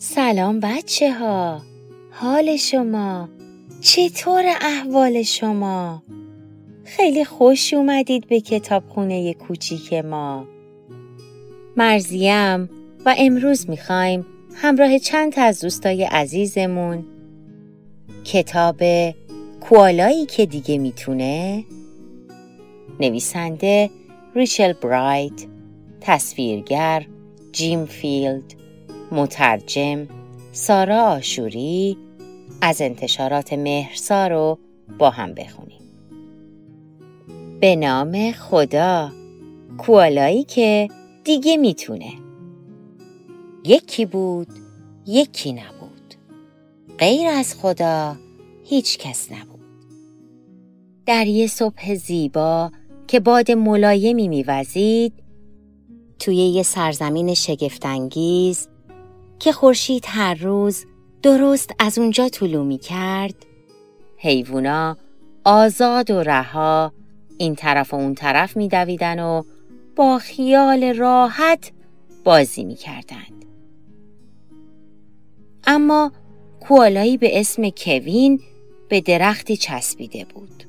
سلام بچه ها حال شما؟ چطور احوال شما؟ خیلی خوش اومدید به کتابخونه کوچیک ما. مرزیم و امروز می‌خوایم همراه چند تا از دوستای عزیزمون کتاب کوالایی که دیگه می‌تونه نویسنده ریچل برایت تصویرگر جیم فیلد. مترجم سارا آشوری از انتشارات مهرسا رو با هم بخونیم. به نام خدا کوالایی که دیگه می‌تونه. یکی بود یکی نبود. غیر از خدا هیچ کس نبود. در یه صبح زیبا که باد ملایمی میوزید توی یه سرزمین شگفتانگیز که خورشید هر روز درست از اونجا طلو می کرد حیوونا آزاد و رها این طرف و اون طرف می و با خیال راحت بازی می کردند. اما کوالایی به اسم کوین به درختی چسبیده بود.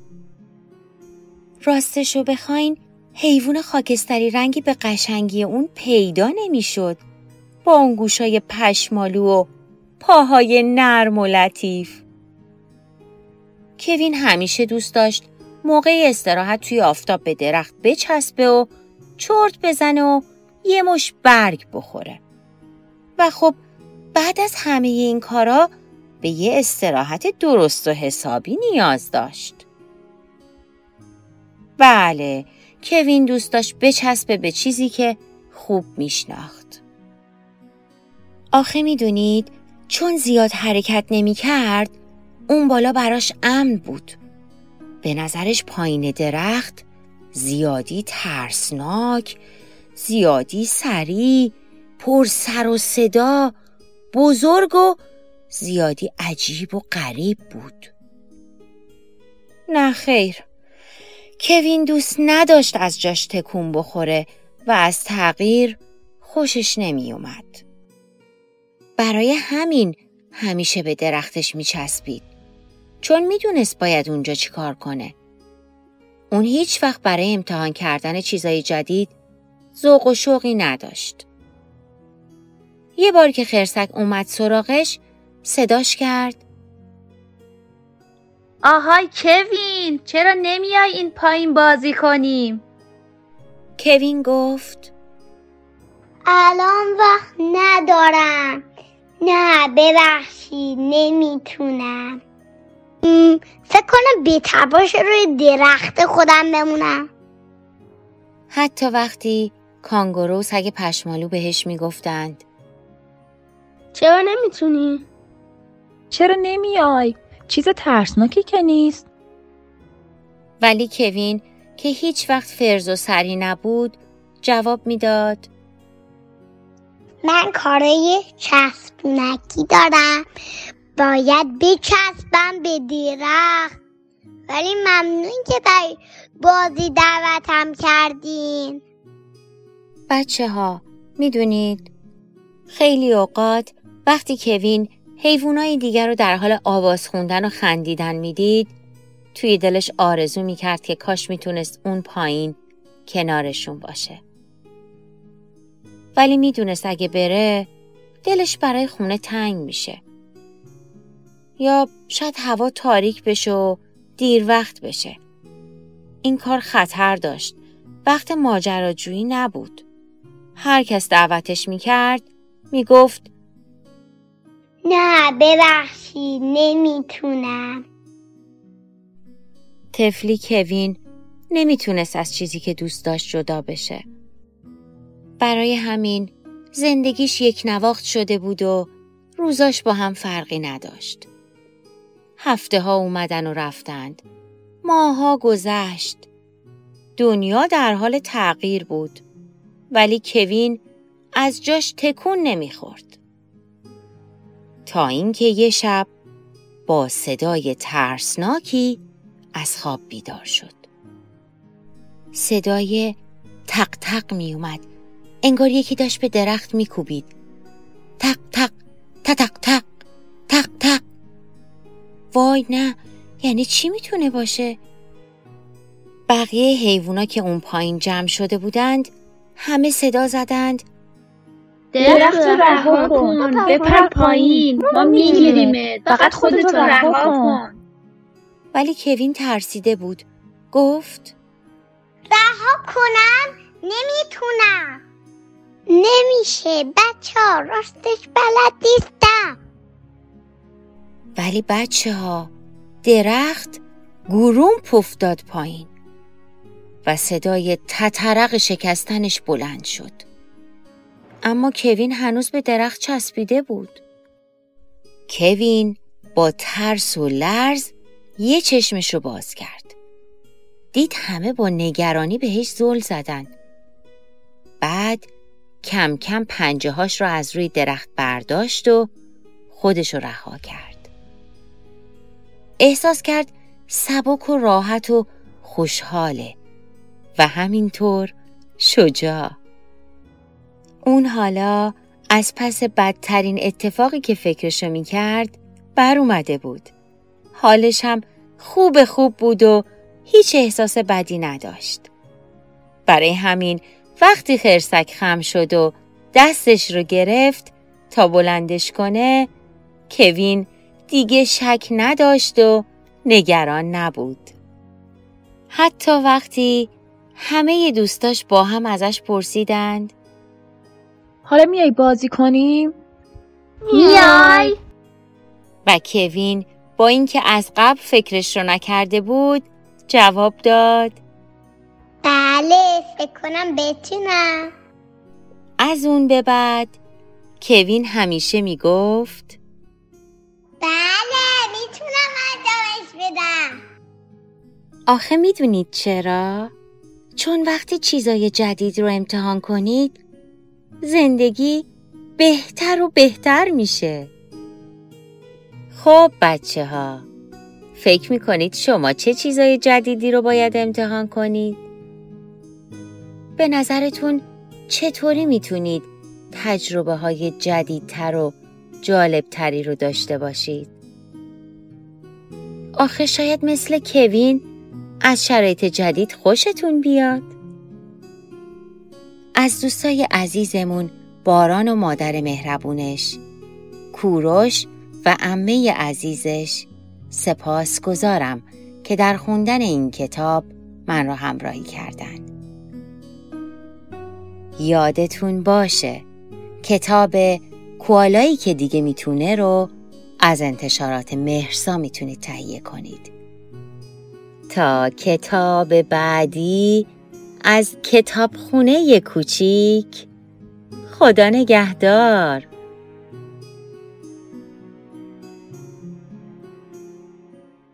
راستشو بخواین حیوان خاکستری رنگی به قشنگی اون پیدا نمی‌شد. اون گوشای پشمالو و پاهای نرم و لطیف. کوین همیشه دوست داشت موقع استراحت توی آفتاب به درخت بچسبه و چرت بزنه و یه مش برگ بخوره. و خب بعد از همه این کارا به یه استراحت درست و حسابی نیاز داشت. بله، کوین دوست داشت بچسبه به چیزی که خوب میشناخت. آخه می‌دونید چون زیاد حرکت نمی کرد اون بالا براش امن بود. به نظرش پایین درخت زیادی ترسناک، زیادی سریع، پر سر و صدا، بزرگ و زیادی عجیب و غریب بود. نه خیر. کوین دوست نداشت از جاش تکون بخوره و از تغییر خوشش نمی اومد. برای همین همیشه به درختش می چسبید. چون می‌دونست باید اونجا چیکار کنه. اون هیچ وقت برای امتحان کردن چیزای جدید ذوق و شوقی نداشت. یه بار که خرسک اومد سراغش صداش کرد آهای کوین چرا نمیای این پایین بازی کنیم؟ کوین گفت الان وقت ندارم نه ببخشید نمی‌تونم. فکر کنم بیتباش روی درخت خودم بمونم. حتی وقتی کانگورو سگ پشمالو بهش می‌گفتند. چرا نمی‌تونی؟ چرا نمیای؟ چیز ترسناکی که نیست. ولی کوین که هیچ وقت فرز و سری نبود جواب می‌داد. من کارای چسبونکی دارم. باید بچسبم به درخت. ولی ممنون که در بازی دعوتم کردین. بچه ها می‌دونید خیلی اوقات وقتی کوین حیوانای دیگر رو در حال آواز خوندن و خندیدن می‌دید توی دلش آرزو می‌کرد که کاش می‌تونست اون پایین کنارشون باشه. ولی می‌دونست اگه بره دلش برای خونه تنگ میشه. یا شاید هوا تاریک بشه و دیر وقت بشه. این کار خطر داشت. وقت ماجراجویی نبود. هر کس دعوتش می‌کرد می‌گفت نه ببخشید نمی‌تونم تفلی کوین نمی‌تونست از چیزی که دوست داشت جدا بشه. برای همین زندگیش یک نواخت شده بود و روزاش با هم فرقی نداشت. هفته ها اومدن و رفتند. ماها گذشت. دنیا در حال تغییر بود. ولی کوین از جاش تکون نمی‌خورد. تا اینکه یه شب با صدای ترسناکی از خواب بیدار شد. صدای تق تق می اومد. انگار یکی داشت به درخت میکوبید. تق تق تتق تق تق تق وای نه یعنی چی می‌تونه باشه؟ بقیه حیوونا که اون پایین جمع شده بودند همه صدا زدند. درخت رو رها کن. بپر پایین. ما می‌گیریم. فقط خودت رها کن. ولی کوین ترسیده بود. گفت رها کنم؟ نمی‌تونم. نمیشه بچه ها راستش بلد نیستم ولی بچه ها درخت گروم پف داد پایین و صدای تترق شکستنش بلند شد. اما کوین هنوز به درخت چسبیده بود. کوین با ترس و لرز یه چشمش رو باز کرد. دید همه با نگرانی بهش زل زدن. بعد کم کم پنجه هاش رو از روی درخت برداشت و خودش رو رها کرد. احساس کرد سبک و راحت و خوشحاله و همینطور شجاع. اون حالا از پس بدترین اتفاقی که فکرشو می کرد بر اومده بود. حالش هم خوب خوب بود و هیچ احساس بدی نداشت. برای همین وقتی خرسک خم شد و دستش رو گرفت تا بلندش کنه کوین دیگه شک نداشت و نگران نبود. حتی وقتی همه دوستاش با هم ازش پرسیدند حالا میای بازی کنیم؟ میای و کوین با اینکه از قبل فکرش رو نکرده بود جواب داد بله فکر کنم بتونم از اون به بعد کوین همیشه می‌گفت بله می‌تونم انجامش بدم آخه می‌دونید چرا؟ چون وقتی چیزای جدید رو امتحان کنید زندگی بهتر و بهتر میشه خب بچه ها فکر می‌کنید شما چه چیزای جدیدی رو باید امتحان کنید؟ به نظرتون چطوری می‌تونید تجربه های جدیدتر و جالبتری رو داشته باشید؟ آخه شاید مثل کوین از شرایط جدید خوشتون بیاد؟ از دوستای عزیزمون باران و مادر مهربونش کوروش و امه عزیزش سپاس گذارم که در خوندن این کتاب من را همراهی کردن یادتون باشه. کتاب کوالایی که دیگه می‌تونه رو از انتشارات مهرسا می‌تونید تهیه کنید. تا کتاب بعدی از کتابخونه کوچیک خدا نگهدار.